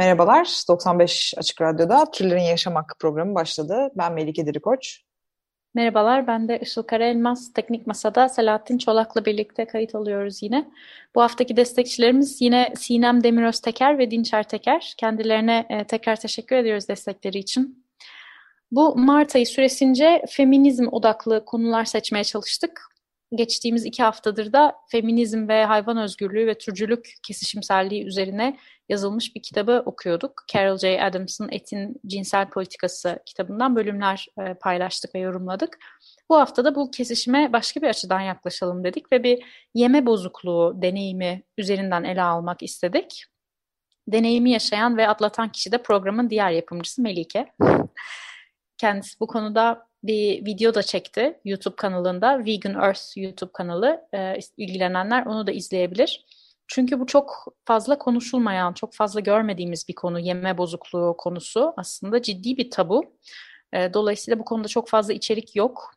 Merhabalar, 95 Açık Radyo'da Türlerin Yaşam Hakkı programı başladı. Ben Melike Dirikoç. Merhabalar, ben de Işıl Karaelmaz. Teknik Masa'da Selahattin Çolak'la birlikte kayıt alıyoruz yine. Bu haftaki destekçilerimiz yine Sinem Demiröz Teker ve Dinçer Teker. Kendilerine e, tekrar teşekkür ediyoruz destekleri için. Bu Mart ayı süresince feminizm odaklı konular seçmeye çalıştık. Geçtiğimiz iki haftadır da feminizm ve hayvan özgürlüğü ve türcülük kesişimselliği üzerine yazılmış bir kitabı okuyorduk. Carol J. Adams'ın Etin Cinsel Politikası kitabından bölümler e, paylaştık ve yorumladık. Bu hafta da bu kesişime başka bir açıdan yaklaşalım dedik ve bir yeme bozukluğu deneyimi üzerinden ele almak istedik. Deneyimi yaşayan ve atlatan kişi de programın diğer yapımcısı Melike. Kendisi bu konuda bir video da çekti YouTube kanalında. Vegan Earth YouTube kanalı. E, ilgilenenler onu da izleyebilir. Çünkü bu çok fazla konuşulmayan, çok fazla görmediğimiz bir konu. Yeme bozukluğu konusu aslında ciddi bir tabu. E, dolayısıyla bu konuda çok fazla içerik yok.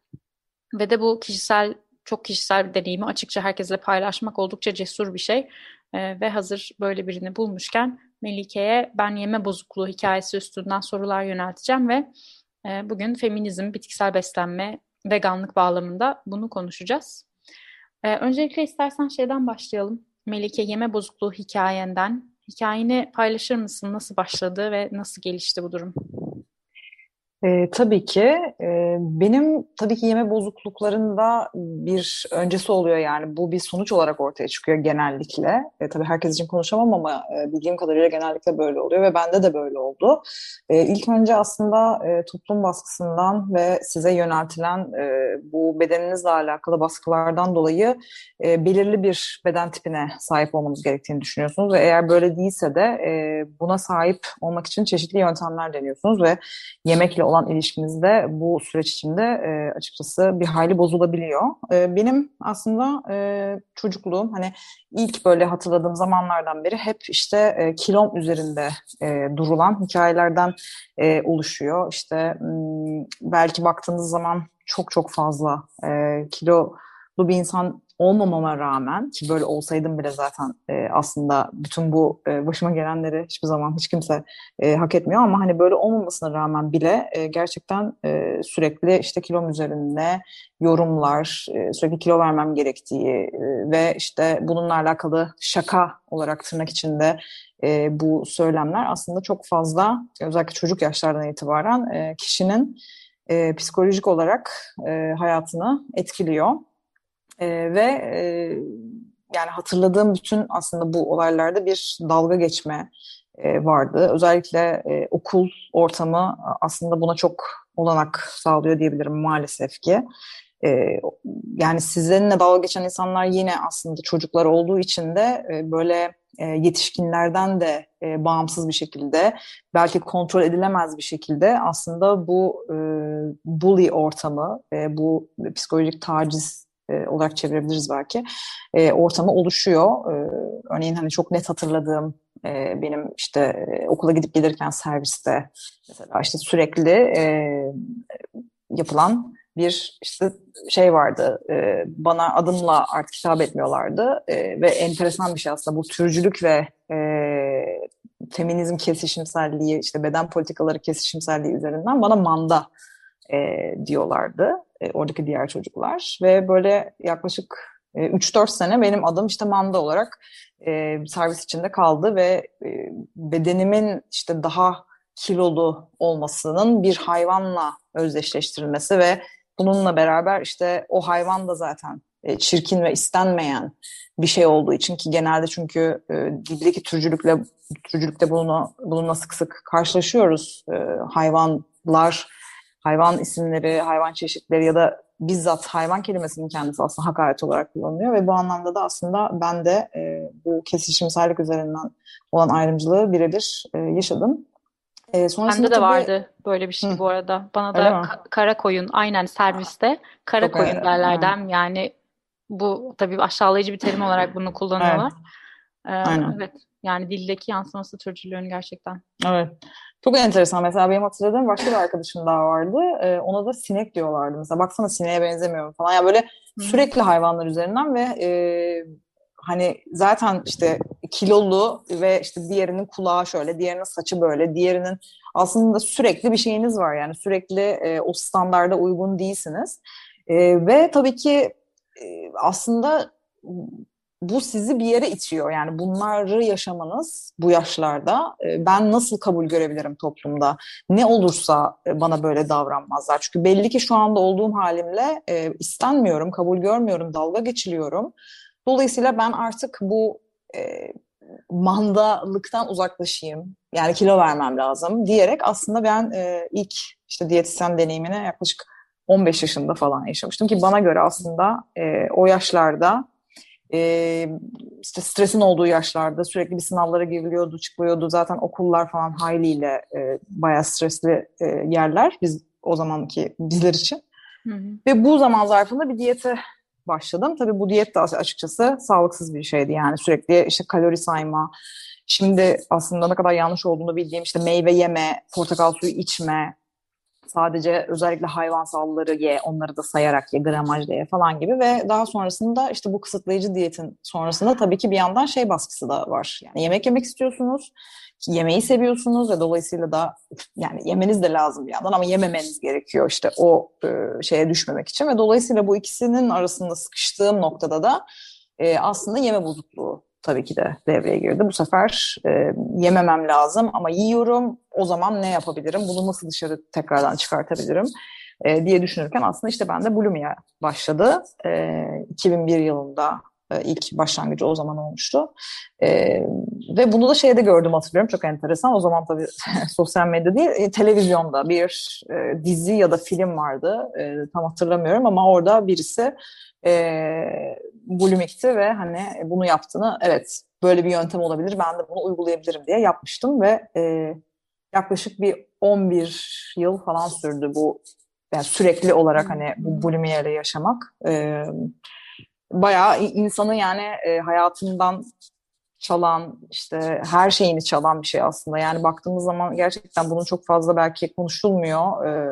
Ve de bu kişisel, çok kişisel bir deneyimi açıkça herkesle paylaşmak oldukça cesur bir şey. E, ve hazır böyle birini bulmuşken Melike'ye ben yeme bozukluğu hikayesi üstünden sorular yönelteceğim ve e, bugün feminizm, bitkisel beslenme, veganlık bağlamında bunu konuşacağız. E, öncelikle istersen şeyden başlayalım. Melike yeme bozukluğu hikayenden. Hikayeni paylaşır mısın? Nasıl başladı ve nasıl gelişti bu durum? E, tabii ki. E, benim tabii ki yeme bozukluklarında bir öncesi oluyor yani. Bu bir sonuç olarak ortaya çıkıyor genellikle. E, tabii herkes için konuşamam ama e, bildiğim kadarıyla genellikle böyle oluyor ve bende de böyle oldu. E, ilk önce aslında e, toplum baskısından ve size yöneltilen e, bu bedeninizle alakalı baskılardan dolayı e, belirli bir beden tipine sahip olmanız gerektiğini düşünüyorsunuz. Ve eğer böyle değilse de e, buna sahip olmak için çeşitli yöntemler deniyorsunuz ve yemekle olan ilişkinizde bu süreç içinde e, açıkçası bir hayli bozulabiliyor. E, benim aslında e, çocukluğum hani ilk böyle hatırladığım zamanlardan beri hep işte e, kilom üzerinde e, durulan hikayelerden e, oluşuyor. İşte belki baktığınız zaman çok çok fazla e, kilolu bir insan olmamama rağmen ki böyle olsaydım bile zaten e, aslında bütün bu e, başıma gelenleri hiçbir zaman hiç kimse e, hak etmiyor ama hani böyle olmamasına rağmen bile e, gerçekten e, sürekli işte kilom üzerinde yorumlar, e, sürekli kilo vermem gerektiği e, ve işte bununla alakalı şaka olarak tırnak içinde e, bu söylemler aslında çok fazla özellikle çocuk yaşlardan itibaren e, kişinin e, psikolojik olarak e, hayatını etkiliyor. E, ve e, yani hatırladığım bütün aslında bu olaylarda bir dalga geçme e, vardı. Özellikle e, okul ortamı aslında buna çok olanak sağlıyor diyebilirim maalesef ki. E, yani sizinle dalga geçen insanlar yine aslında çocuklar olduğu için de e, böyle e, yetişkinlerden de e, bağımsız bir şekilde belki kontrol edilemez bir şekilde aslında bu e, bully ortamı, e, bu psikolojik taciz e, olarak çevirebiliriz belki. E, ortamı oluşuyor. E, örneğin hani çok net hatırladığım e, benim işte e, okula gidip gelirken serviste mesela işte sürekli e, yapılan bir işte şey vardı. E, bana adımla artık hitap etmiyorlardı. E, ve enteresan bir şey aslında. Bu türcülük ve e, feminizm kesişimselliği işte beden politikaları kesişimselliği üzerinden bana manda e, diyorlardı e, oradaki diğer çocuklar ve böyle yaklaşık e, 3-4 sene benim adım işte manda olarak e, servis içinde kaldı ve e, bedenimin işte daha kilolu olmasının bir hayvanla özdeşleştirilmesi ve bununla beraber işte o hayvan da zaten e, çirkin ve istenmeyen bir şey olduğu için ki genelde çünkü e, dildeki türcülükle türcülükte bununla, bununla sık sık karşılaşıyoruz. E, hayvanlar hayvan isimleri, hayvan çeşitleri ya da bizzat hayvan kelimesinin kendisi aslında hakaret olarak kullanılıyor ve bu anlamda da aslında ben de e, bu kesişimsellik üzerinden olan ayrımcılığı birebir e, yaşadım. E, sonrasında Bende de tabii... vardı böyle bir şey Hı. bu arada. Bana da ka- kara koyun aynen serviste kara Çok koyun derlerden yani bu tabii aşağılayıcı bir terim olarak bunu kullanıyorlar. Evet. Ee, aynen. Evet. Yani dildeki yansıması türcülüğün gerçekten. Evet. Çok enteresan. Mesela benim hatırladığım başka bir arkadaşım daha vardı. Ee, ona da sinek diyorlardı. Mesela baksana sineğe benzemiyor falan. Yani böyle Hı. sürekli hayvanlar üzerinden ve e, hani zaten işte kilolu ve işte diğerinin kulağı şöyle, diğerinin saçı böyle, diğerinin aslında sürekli bir şeyiniz var yani sürekli e, o standarda uygun değilsiniz. E, ve tabii ki e, aslında bu sizi bir yere itiyor. Yani bunları yaşamanız bu yaşlarda e, ben nasıl kabul görebilirim toplumda? Ne olursa e, bana böyle davranmazlar. Çünkü belli ki şu anda olduğum halimle e, istenmiyorum, kabul görmüyorum, dalga geçiliyorum. Dolayısıyla ben artık bu e, mandalıktan uzaklaşayım. Yani kilo vermem lazım diyerek aslında ben e, ilk işte diyetisyen deneyimine yaklaşık 15 yaşında falan yaşamıştım ki bana göre aslında e, o yaşlarda e, işte stresin olduğu yaşlarda sürekli bir sınavlara giriliyordu, çıkılıyordu. Zaten okullar falan hayliyle e, bayağı stresli e, yerler biz o zamanki bizler için. Hı hı. Ve bu zaman zarfında bir diyete başladım. Tabii bu diyet de açıkçası sağlıksız bir şeydi. Yani sürekli işte kalori sayma, şimdi aslında ne kadar yanlış olduğunu bildiğim işte meyve yeme, portakal suyu içme, sadece özellikle hayvansalları ye, onları da sayarak ye, gramajla ye falan gibi ve daha sonrasında işte bu kısıtlayıcı diyetin sonrasında tabii ki bir yandan şey baskısı da var. Yani yemek yemek istiyorsunuz, yemeği seviyorsunuz ve dolayısıyla da yani yemeniz de lazım bir yandan ama yememeniz gerekiyor işte o e, şeye düşmemek için ve dolayısıyla bu ikisinin arasında sıkıştığım noktada da e, aslında yeme bozukluğu tabii ki de devreye girdi. Bu sefer e, yememem lazım ama yiyorum. O zaman ne yapabilirim? Bunu nasıl dışarı tekrardan çıkartabilirim? E, diye düşünürken aslında işte ben de bulimia başladı. E, 2001 yılında ilk başlangıcı o zaman olmuştu. E, ve bunu da şeyde gördüm hatırlıyorum. Çok enteresan. O zaman tabii sosyal medya değil, e, televizyonda bir e, dizi ya da film vardı. E, tam hatırlamıyorum ama orada birisi e, bulimikti ve hani bunu yaptığını evet böyle bir yöntem olabilir ben de bunu uygulayabilirim diye yapmıştım ve e, yaklaşık bir 11 yıl falan sürdü bu yani sürekli olarak hani bu bulimiyle yaşamak. E, bayağı insanı yani e, hayatından çalan işte her şeyini çalan bir şey aslında. Yani baktığımız zaman gerçekten bunun çok fazla belki konuşulmuyor. E,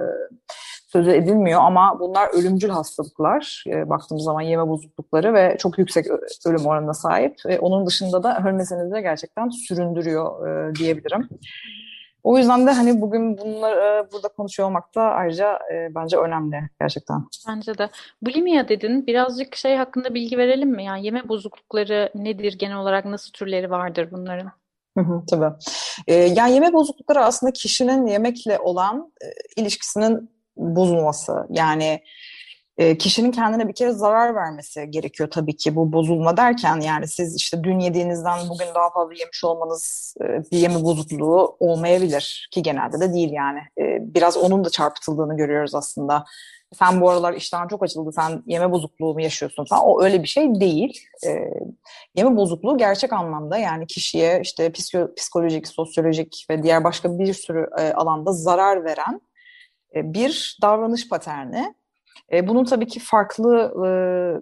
sözü edilmiyor ama bunlar ölümcül hastalıklar. E, baktığımız zaman yeme bozuklukları ve çok yüksek ölüm oranına sahip. E, onun dışında da ölmeseniz de gerçekten süründürüyor e, diyebilirim. O yüzden de hani bugün bunları burada konuşuyor olmak da ayrıca e, bence önemli gerçekten. Bence de. Bulimia dedin. Birazcık şey hakkında bilgi verelim mi? Yani yeme bozuklukları nedir? Genel olarak nasıl türleri vardır bunların? Hı hı, tabii. E, yani yeme bozuklukları aslında kişinin yemekle olan e, ilişkisinin bozulması. Yani e, kişinin kendine bir kere zarar vermesi gerekiyor tabii ki bu bozulma derken yani siz işte dün yediğinizden bugün daha fazla yemiş olmanız e, bir yeme bozukluğu olmayabilir ki genelde de değil yani. E, biraz onun da çarpıtıldığını görüyoruz aslında. Sen bu aralar iştahın çok açıldı, sen yeme bozukluğu mu yaşıyorsun falan. O öyle bir şey değil. E, yeme bozukluğu gerçek anlamda yani kişiye işte psikolojik, sosyolojik ve diğer başka bir sürü e, alanda zarar veren e, bir davranış paterni. E, bunun tabii ki farklı e,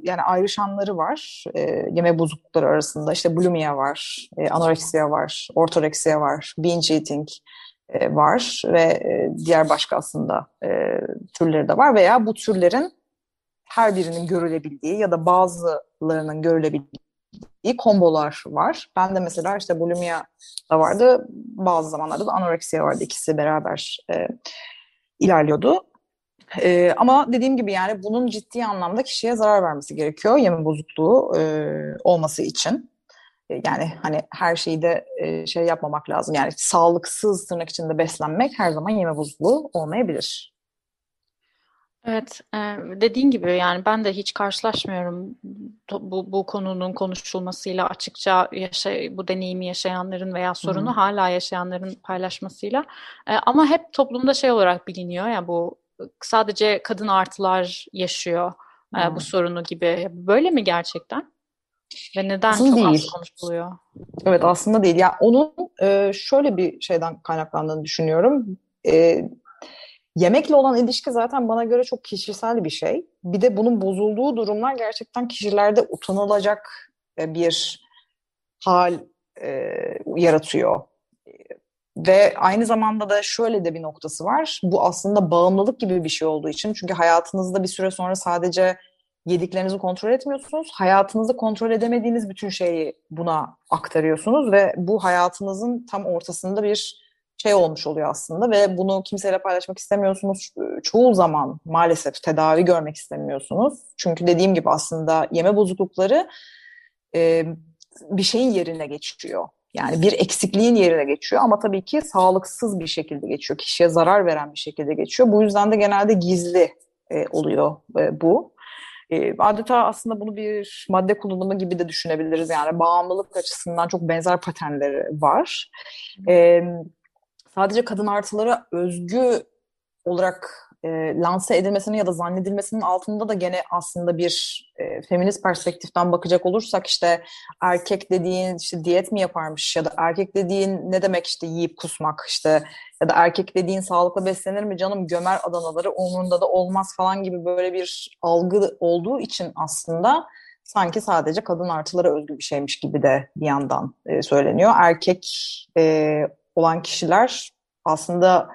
yani ayrışanları var yeme bozuklukları arasında. İşte bulimia var, anoreksiya var, ortoreksiya var, binge eating var ve diğer başka aslında türleri de var veya bu türlerin her birinin görülebildiği ya da bazılarının görülebildiği kombolar var. Ben de mesela işte bulimia da vardı, bazı zamanlarda da anoreksiya vardı ikisi beraber ilerliyordu. E, ama dediğim gibi yani bunun ciddi anlamda kişiye zarar vermesi gerekiyor yeme bozukluğu e, olması için. E, yani hani her şeyi de e, şey yapmamak lazım. Yani sağlıksız tırnak içinde beslenmek her zaman yeme bozukluğu olmayabilir. Evet, e, dediğin gibi yani ben de hiç karşılaşmıyorum bu, bu konunun konuşulmasıyla açıkça yaşa, bu deneyimi yaşayanların veya sorunu Hı-hı. hala yaşayanların paylaşmasıyla. E, ama hep toplumda şey olarak biliniyor ya bu sadece kadın artılar yaşıyor hmm. e, bu sorunu gibi. Böyle mi gerçekten? Ve neden aslında çok değil. az konuşuluyor? Evet aslında değil. Yani onun e, şöyle bir şeyden kaynaklandığını düşünüyorum. E, yemekle olan ilişki zaten bana göre çok kişisel bir şey. Bir de bunun bozulduğu durumlar gerçekten kişilerde utanılacak e, bir hal e, yaratıyor. Ve aynı zamanda da şöyle de bir noktası var. Bu aslında bağımlılık gibi bir şey olduğu için. Çünkü hayatınızda bir süre sonra sadece yediklerinizi kontrol etmiyorsunuz. Hayatınızda kontrol edemediğiniz bütün şeyi buna aktarıyorsunuz ve bu hayatınızın tam ortasında bir şey olmuş oluyor aslında ve bunu kimseyle paylaşmak istemiyorsunuz. Çoğu zaman maalesef tedavi görmek istemiyorsunuz. Çünkü dediğim gibi aslında yeme bozuklukları e, bir şeyin yerine geçiyor. Yani bir eksikliğin yerine geçiyor ama tabii ki sağlıksız bir şekilde geçiyor. Kişiye zarar veren bir şekilde geçiyor. Bu yüzden de genelde gizli e, oluyor e, bu. E, adeta aslında bunu bir madde kullanımı gibi de düşünebiliriz. Yani bağımlılık açısından çok benzer paternleri var. E, sadece kadın artıları özgü olarak e, lanse edilmesinin ya da zannedilmesinin altında da gene aslında bir e, feminist perspektiften bakacak olursak işte erkek dediğin işte diyet mi yaparmış ya da erkek dediğin ne demek işte yiyip kusmak işte ya da erkek dediğin sağlıklı beslenir mi canım gömer adanaları umurunda da olmaz falan gibi böyle bir algı olduğu için aslında sanki sadece kadın artılara özgü bir şeymiş gibi de bir yandan e, söyleniyor. Erkek e, olan kişiler aslında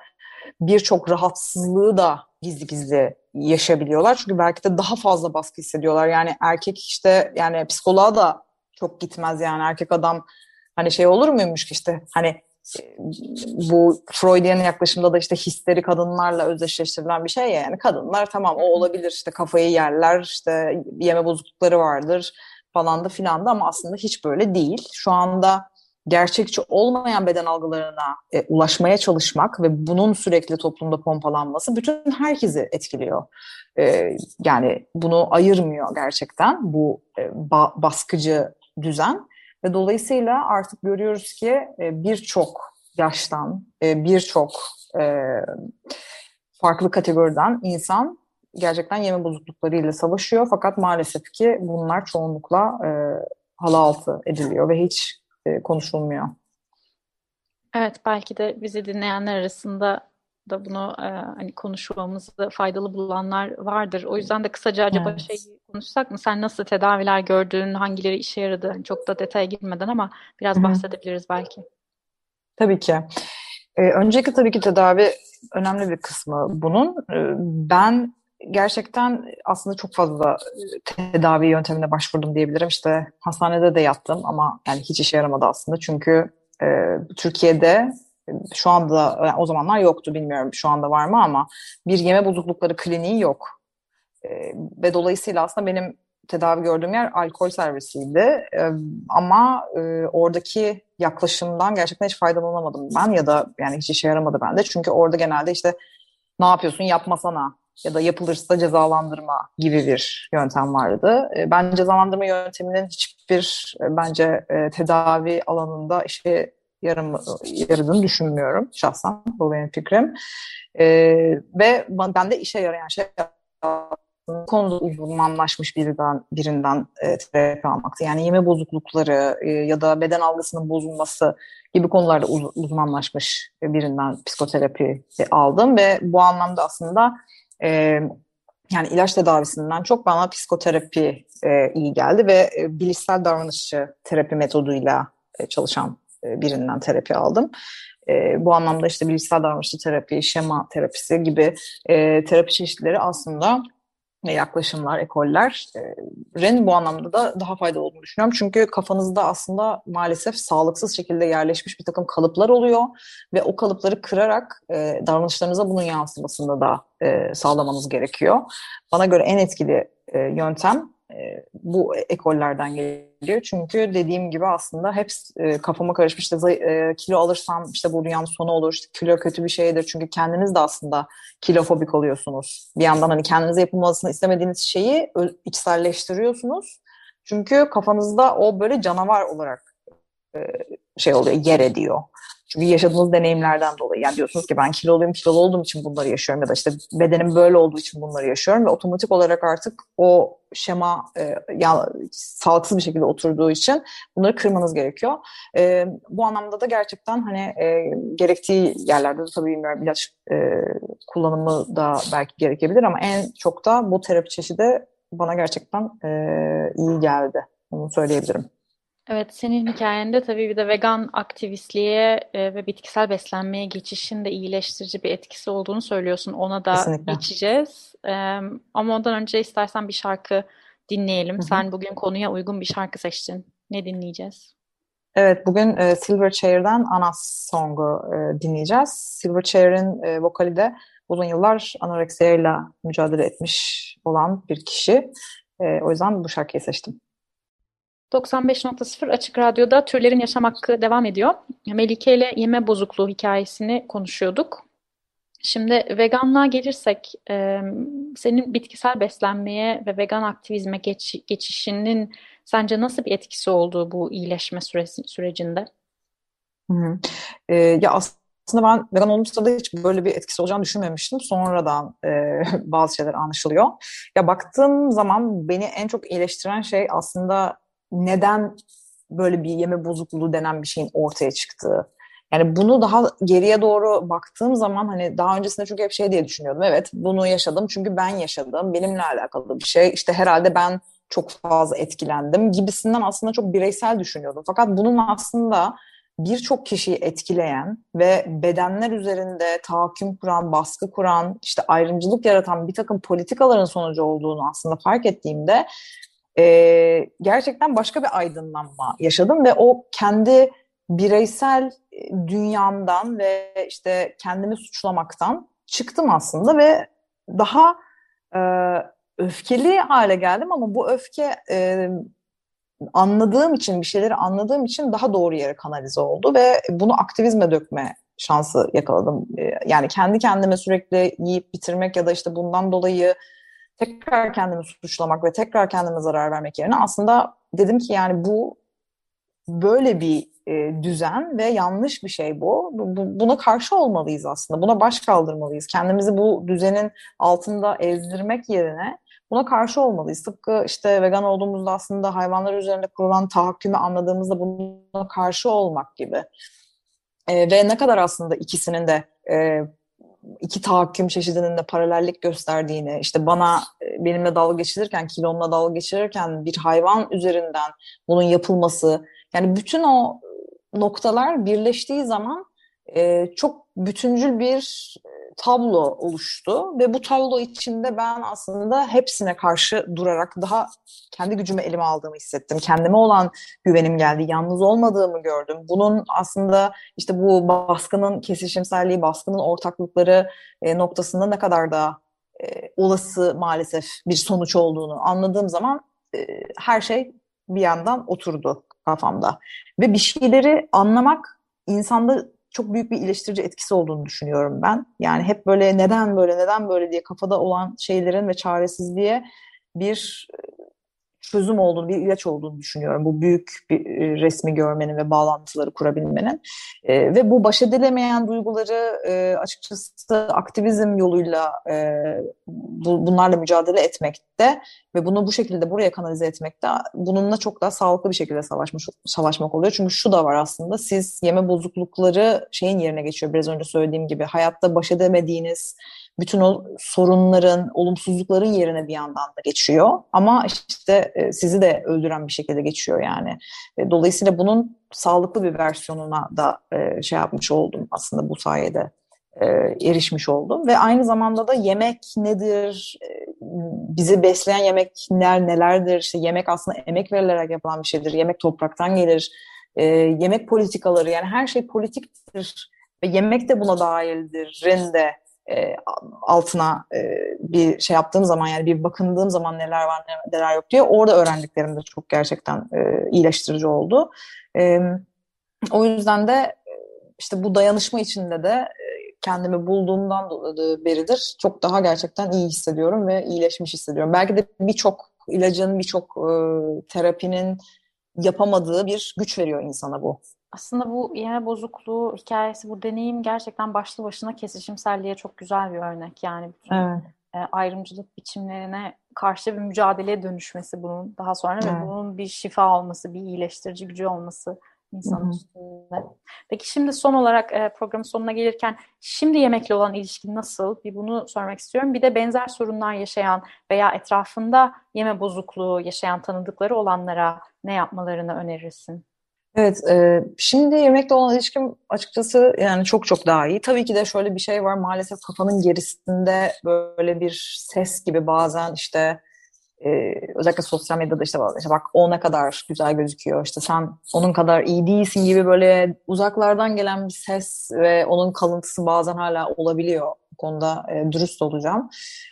birçok rahatsızlığı da gizli gizli yaşayabiliyorlar. Çünkü belki de daha fazla baskı hissediyorlar. Yani erkek işte yani psikoloğa da çok gitmez yani erkek adam hani şey olur muymuş ki işte hani e, bu Freudian yaklaşımda da işte histeri kadınlarla özdeşleştirilen bir şey ya yani kadınlar tamam o olabilir işte kafayı yerler işte yeme bozuklukları vardır falan da filan da ama aslında hiç böyle değil. Şu anda gerçekçi olmayan beden algılarına e, ulaşmaya çalışmak ve bunun sürekli toplumda pompalanması bütün herkesi etkiliyor. E, yani bunu ayırmıyor gerçekten bu e, ba- baskıcı düzen ve dolayısıyla artık görüyoruz ki e, birçok yaştan, e, birçok e, farklı kategoriden insan gerçekten yeme bozukluklarıyla savaşıyor. Fakat maalesef ki bunlar çoğunlukla e, halı altı ediliyor ve hiç e, konuşulmuyor. Evet belki de bizi dinleyenler arasında da bunu e, hani konuşmamızı faydalı bulanlar vardır. O yüzden de kısaca acaba evet. şey konuşsak mı? Sen nasıl tedaviler gördün? Hangileri işe yaradı? Hani çok da detaya girmeden ama biraz Hı-hı. bahsedebiliriz belki. Tabii ki. Ee, öncelikle tabii ki tedavi önemli bir kısmı bunun. Ee, ben gerçekten aslında çok fazla tedavi yöntemine başvurdum diyebilirim. İşte hastanede de yattım ama yani hiç işe yaramadı aslında. Çünkü e, Türkiye'de şu anda yani o zamanlar yoktu bilmiyorum şu anda var mı ama bir yeme bozuklukları kliniği yok. E, ve dolayısıyla aslında benim tedavi gördüğüm yer alkol servisiydi. E, ama e, oradaki yaklaşımdan gerçekten hiç faydalanamadım ben ya da yani hiç işe yaramadı bende. Çünkü orada genelde işte ne yapıyorsun yapmasana ya da yapılırsa cezalandırma gibi bir yöntem vardı. E, ben cezalandırma yönteminin hiçbir e, bence e, tedavi alanında işe yarım, yaradığını düşünmüyorum şahsen. Bu benim fikrim. Ve ben de işe yarayan şey konuda uzmanlaşmış birinden, birinden e, terapi almaktı. Yani yeme bozuklukları e, ya da beden algısının bozulması gibi konularda uz, uzmanlaşmış birinden psikoterapi aldım ve bu anlamda aslında e, yani ilaç tedavisinden çok bana psikoterapi e, iyi geldi ve e, bilişsel davranışçı terapi metoduyla e, çalışan e, birinden terapi aldım. E, bu anlamda işte bilişsel davranışçı terapi, şema terapisi gibi e, terapi çeşitleri aslında yaklaşımlar, ekollerin bu anlamda da daha faydalı olduğunu düşünüyorum. Çünkü kafanızda aslında maalesef sağlıksız şekilde yerleşmiş bir takım kalıplar oluyor ve o kalıpları kırarak e, davranışlarınıza bunun yansımasını da e, sağlamanız gerekiyor. Bana göre en etkili e, yöntem e, bu ekollerden geliyor. Çünkü dediğim gibi aslında hep e, kafama karışmış. İşte, e, kilo alırsam işte bu dünyanın sonu olur. İşte, kilo kötü bir şeydir. Çünkü kendiniz de aslında kilofobik oluyorsunuz. Bir yandan hani kendinize yapılmasını istemediğiniz şeyi içselleştiriyorsunuz. Çünkü kafanızda o böyle canavar olarak şey oluyor, yer ediyor. Çünkü yaşadığınız deneyimlerden dolayı. Yani diyorsunuz ki ben kiloluyum, kilolu olduğum için bunları yaşıyorum ya da işte bedenim böyle olduğu için bunları yaşıyorum ve otomatik olarak artık o şema e, ya, sağlıksız bir şekilde oturduğu için bunları kırmanız gerekiyor. E, bu anlamda da gerçekten hani e, gerektiği yerlerde de tabii bilmiyorum ilaç e, kullanımı da belki gerekebilir ama en çok da bu terapi çeşidi bana gerçekten e, iyi geldi. Onu söyleyebilirim. Evet, senin hikayende tabii bir de vegan aktivistliğe e, ve bitkisel beslenmeye geçişin de iyileştirici bir etkisi olduğunu söylüyorsun. Ona da Kesinlikle. geçeceğiz. E, ama ondan önce istersen bir şarkı dinleyelim. Hı hı. Sen bugün konuya uygun bir şarkı seçtin. Ne dinleyeceğiz? Evet, bugün e, Silverchair'den Anas Song'u e, dinleyeceğiz. Silverchair'in e, vokali de uzun yıllar anoreksiyayla mücadele etmiş olan bir kişi. E, o yüzden bu şarkıyı seçtim. 95.0 Açık Radyo'da Türlerin Yaşam Hakkı devam ediyor. Melike ile yeme bozukluğu hikayesini konuşuyorduk. Şimdi veganlığa gelirsek, e, senin bitkisel beslenmeye ve vegan aktivizme geç, geçişinin sence nasıl bir etkisi oldu bu iyileşme süresi, sürecinde? Hı hı. E, ya aslında ben vegan olduğum sırada hiç böyle bir etkisi olacağını düşünmemiştim. Sonradan e, bazı şeyler anlaşılıyor. Ya baktığım zaman beni en çok iyileştiren şey aslında neden böyle bir yeme bozukluğu denen bir şeyin ortaya çıktığı. Yani bunu daha geriye doğru baktığım zaman hani daha öncesinde çünkü hep şey diye düşünüyordum. Evet bunu yaşadım çünkü ben yaşadım. Benimle alakalı bir şey. İşte herhalde ben çok fazla etkilendim gibisinden aslında çok bireysel düşünüyordum. Fakat bunun aslında birçok kişiyi etkileyen ve bedenler üzerinde tahakküm kuran, baskı kuran, işte ayrımcılık yaratan bir takım politikaların sonucu olduğunu aslında fark ettiğimde e, gerçekten başka bir aydınlanma yaşadım ve o kendi bireysel dünyamdan ve işte kendimi suçlamaktan çıktım aslında ve daha e, öfkeli hale geldim ama bu öfke e, anladığım için bir şeyleri anladığım için daha doğru yere kanalize oldu ve bunu aktivizme dökme şansı yakaladım. Yani kendi kendime sürekli yiyip bitirmek ya da işte bundan dolayı tekrar kendimi suçlamak ve tekrar kendime zarar vermek yerine aslında dedim ki yani bu böyle bir e, düzen ve yanlış bir şey bu. bu. Buna karşı olmalıyız aslında. Buna baş kaldırmalıyız. Kendimizi bu düzenin altında ezdirmek yerine buna karşı olmalıyız. Tıpkı işte vegan olduğumuzda aslında hayvanlar üzerinde kurulan tahakkümü anladığımızda buna karşı olmak gibi. E, ve ne kadar aslında ikisinin de e, iki tahakküm çeşidinin de paralellik gösterdiğini, işte bana benimle dalga geçilirken, kilomla dalga geçirirken bir hayvan üzerinden bunun yapılması, yani bütün o noktalar birleştiği zaman e, çok bütüncül bir tablo oluştu ve bu tablo içinde ben aslında hepsine karşı durarak daha kendi gücümü elime aldığımı hissettim. Kendime olan güvenim geldi. Yalnız olmadığımı gördüm. Bunun aslında işte bu baskının kesişimselliği, baskının ortaklıkları e, noktasında ne kadar da e, olası maalesef bir sonuç olduğunu anladığım zaman e, her şey bir yandan oturdu kafamda. Ve bir şeyleri anlamak insanda çok büyük bir iyileştirici etkisi olduğunu düşünüyorum ben. Yani hep böyle neden böyle neden böyle diye kafada olan şeylerin ve çaresizliğe bir çözüm olduğunu, bir ilaç olduğunu düşünüyorum. Bu büyük bir resmi görmenin ve bağlantıları kurabilmenin. E, ve bu baş edilemeyen duyguları e, açıkçası aktivizm yoluyla e, bu, bunlarla mücadele etmekte ve bunu bu şekilde buraya kanalize etmekte bununla çok daha sağlıklı bir şekilde savaşmış, savaşmak oluyor. Çünkü şu da var aslında siz yeme bozuklukları şeyin yerine geçiyor. Biraz önce söylediğim gibi hayatta baş edemediğiniz bütün o sorunların, olumsuzlukların yerine bir yandan da geçiyor. Ama işte e, sizi de öldüren bir şekilde geçiyor yani. E, dolayısıyla bunun sağlıklı bir versiyonuna da e, şey yapmış oldum aslında bu sayede. erişmiş oldum ve aynı zamanda da yemek nedir, bizi besleyen yemekler nelerdir, işte yemek aslında emek verilerek yapılan bir şeydir, yemek topraktan gelir, yemek politikaları yani her şey politiktir ve yemek de buna dahildir, rende e, altına e, bir şey yaptığım zaman yani bir bakındığım zaman neler var neler yok diye orada öğrendiklerim de çok gerçekten e, iyileştirici oldu. E, o yüzden de işte bu dayanışma içinde de e, kendimi bulduğumdan beridir çok daha gerçekten iyi hissediyorum ve iyileşmiş hissediyorum. Belki de birçok ilacın, birçok e, terapinin yapamadığı bir güç veriyor insana bu Aslında bu yeme bozukluğu hikayesi, bu deneyim gerçekten başlı başına kesişimselliğe çok güzel bir örnek. Yani bütün evet. E, ayrımcılık biçimlerine karşı bir mücadeleye dönüşmesi bunun daha sonra evet. ve bunun bir şifa olması, bir iyileştirici gücü olması insanın üstünde. Peki şimdi son olarak e, programın sonuna gelirken şimdi yemekle olan ilişkin nasıl? Bir bunu sormak istiyorum. Bir de benzer sorunlar yaşayan veya etrafında yeme bozukluğu yaşayan tanıdıkları olanlara ne yapmalarını önerirsin? Evet, e, şimdi yemekle olan ilişkim açıkçası yani çok çok daha iyi. Tabii ki de şöyle bir şey var maalesef kafanın gerisinde böyle bir ses gibi bazen işte e, özellikle sosyal medyada işte, işte bak o ne kadar güzel gözüküyor işte sen onun kadar iyi değilsin gibi böyle uzaklardan gelen bir ses ve onun kalıntısı bazen hala olabiliyor. Bu konuda e, dürüst olacağım.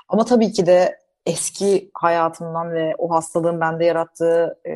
Ama tabii ki de eski hayatımdan ve o hastalığın bende yarattığı e,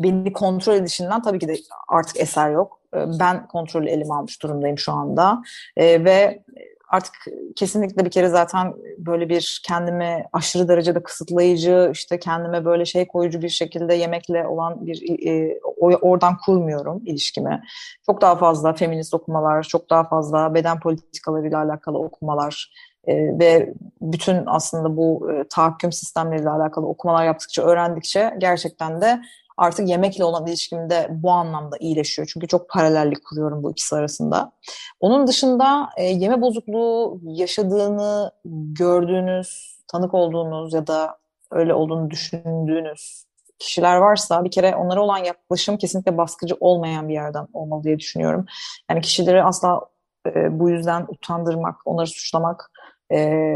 beni kontrol edişinden tabii ki de artık eser yok. Ee, ben kontrolü elime almış durumdayım şu anda. E, ve artık kesinlikle bir kere zaten böyle bir kendimi aşırı derecede kısıtlayıcı, işte kendime böyle şey koyucu bir şekilde yemekle olan bir e, oradan kurmuyorum ilişkimi. Çok daha fazla feminist okumalar, çok daha fazla beden politikalarıyla alakalı okumalar e, ve bütün aslında bu e, tahakküm sistemleriyle alakalı okumalar yaptıkça, öğrendikçe gerçekten de artık yemekle olan ilişkimde bu anlamda iyileşiyor. Çünkü çok paralellik kuruyorum bu ikisi arasında. Onun dışında e, yeme bozukluğu yaşadığını gördüğünüz, tanık olduğunuz ya da öyle olduğunu düşündüğünüz kişiler varsa bir kere onlara olan yaklaşım kesinlikle baskıcı olmayan bir yerden olmalı diye düşünüyorum. Yani kişileri asla e, bu yüzden utandırmak, onları suçlamak e,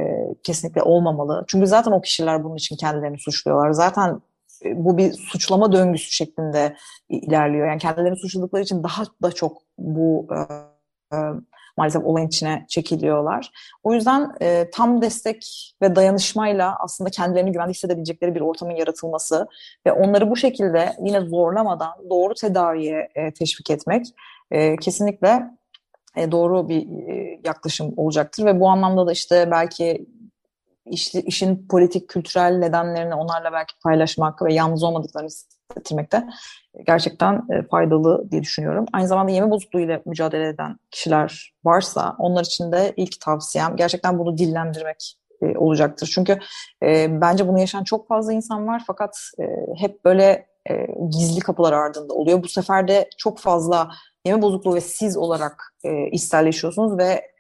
kesinlikle olmamalı. Çünkü zaten o kişiler bunun için kendilerini suçluyorlar. Zaten bu bir suçlama döngüsü şeklinde ilerliyor. Yani kendilerini suçladıkları için daha da çok bu e, e, maalesef olayın içine çekiliyorlar. O yüzden e, tam destek ve dayanışmayla aslında kendilerini güvende hissedebilecekleri bir ortamın yaratılması ve onları bu şekilde yine zorlamadan doğru tedaviye e, teşvik etmek e, kesinlikle e, doğru bir e, yaklaşım olacaktır ve bu anlamda da işte belki iş, işin politik, kültürel nedenlerini onlarla belki paylaşmak ve yalnız olmadıklarını hissettirmek de gerçekten e, faydalı diye düşünüyorum. Aynı zamanda yeme bozukluğuyla mücadele eden kişiler varsa onlar için de ilk tavsiyem gerçekten bunu dillendirmek e, olacaktır. Çünkü e, bence bunu yaşayan çok fazla insan var fakat e, hep böyle e, gizli kapılar ardında oluyor. Bu sefer de çok fazla yeme bozukluğu ve siz olarak e, isterleşiyorsunuz ve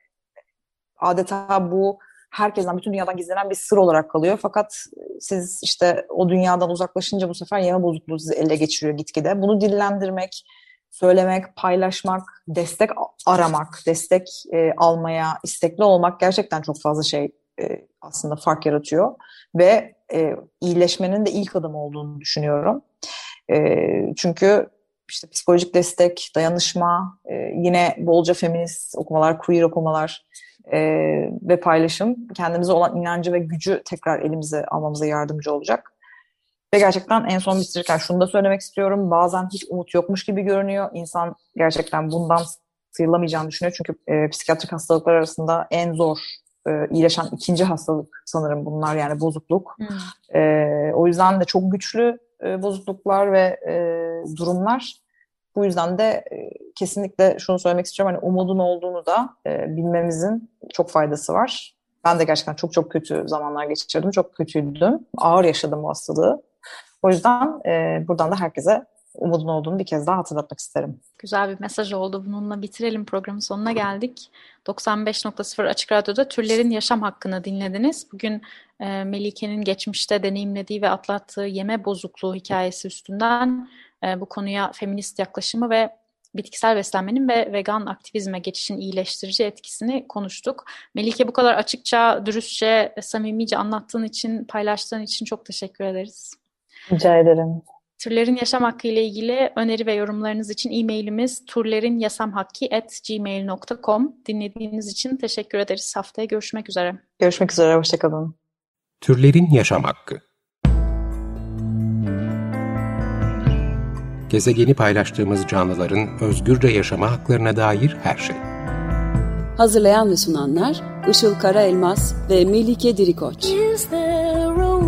adeta bu herkesten, bütün dünyadan gizlenen bir sır olarak kalıyor. Fakat siz işte o dünyadan uzaklaşınca bu sefer yeme bozukluğu sizi ele geçiriyor gitgide. Bunu dillendirmek, söylemek, paylaşmak, destek aramak, destek e, almaya istekli olmak gerçekten çok fazla şey e, aslında fark yaratıyor. Ve e, iyileşmenin de ilk adım olduğunu düşünüyorum. E, çünkü işte psikolojik destek, dayanışma, e, yine bolca feminist okumalar, queer okumalar, e, ve paylaşım kendimize olan inancı ve gücü tekrar elimize almamıza yardımcı olacak. Ve gerçekten en son bitirirken şunu da söylemek istiyorum. Bazen hiç umut yokmuş gibi görünüyor. İnsan gerçekten bundan sıyrılamayacağını düşünüyor. Çünkü e, psikiyatrik hastalıklar arasında en zor e, iyileşen ikinci hastalık sanırım bunlar yani bozukluk. Hmm. E, o yüzden de çok güçlü e, bozukluklar ve e, durumlar. Bu yüzden de e, kesinlikle şunu söylemek istiyorum. Hani umudun olduğunu da e, bilmemizin çok faydası var. Ben de gerçekten çok çok kötü zamanlar geçirdim. Çok kötüydüm. Ağır yaşadım bu hastalığı. O yüzden e, buradan da herkese umudun olduğunu bir kez daha hatırlatmak isterim. Güzel bir mesaj oldu. Bununla bitirelim. Programın sonuna geldik. 95.0 Açık Radyo'da türlerin yaşam hakkını dinlediniz. Bugün e, Melike'nin geçmişte deneyimlediği ve atlattığı yeme bozukluğu hikayesi üstünden e, bu konuya feminist yaklaşımı ve bitkisel beslenmenin ve vegan aktivizme geçişin iyileştirici etkisini konuştuk. Melike bu kadar açıkça, dürüstçe, samimice anlattığın için, paylaştığın için çok teşekkür ederiz. Rica ederim. Türlerin yaşam hakkı ile ilgili öneri ve yorumlarınız için e-mailimiz turlerinyasamhakki.gmail.com Dinlediğiniz için teşekkür ederiz. Haftaya görüşmek üzere. Görüşmek üzere, hoşçakalın. Türlerin Yaşam Hakkı gezegeni paylaştığımız canlıların özgürce yaşama haklarına dair her şey. Hazırlayan ve sunanlar Işıl Karaelmaz ve Melike Dirikoç. Is there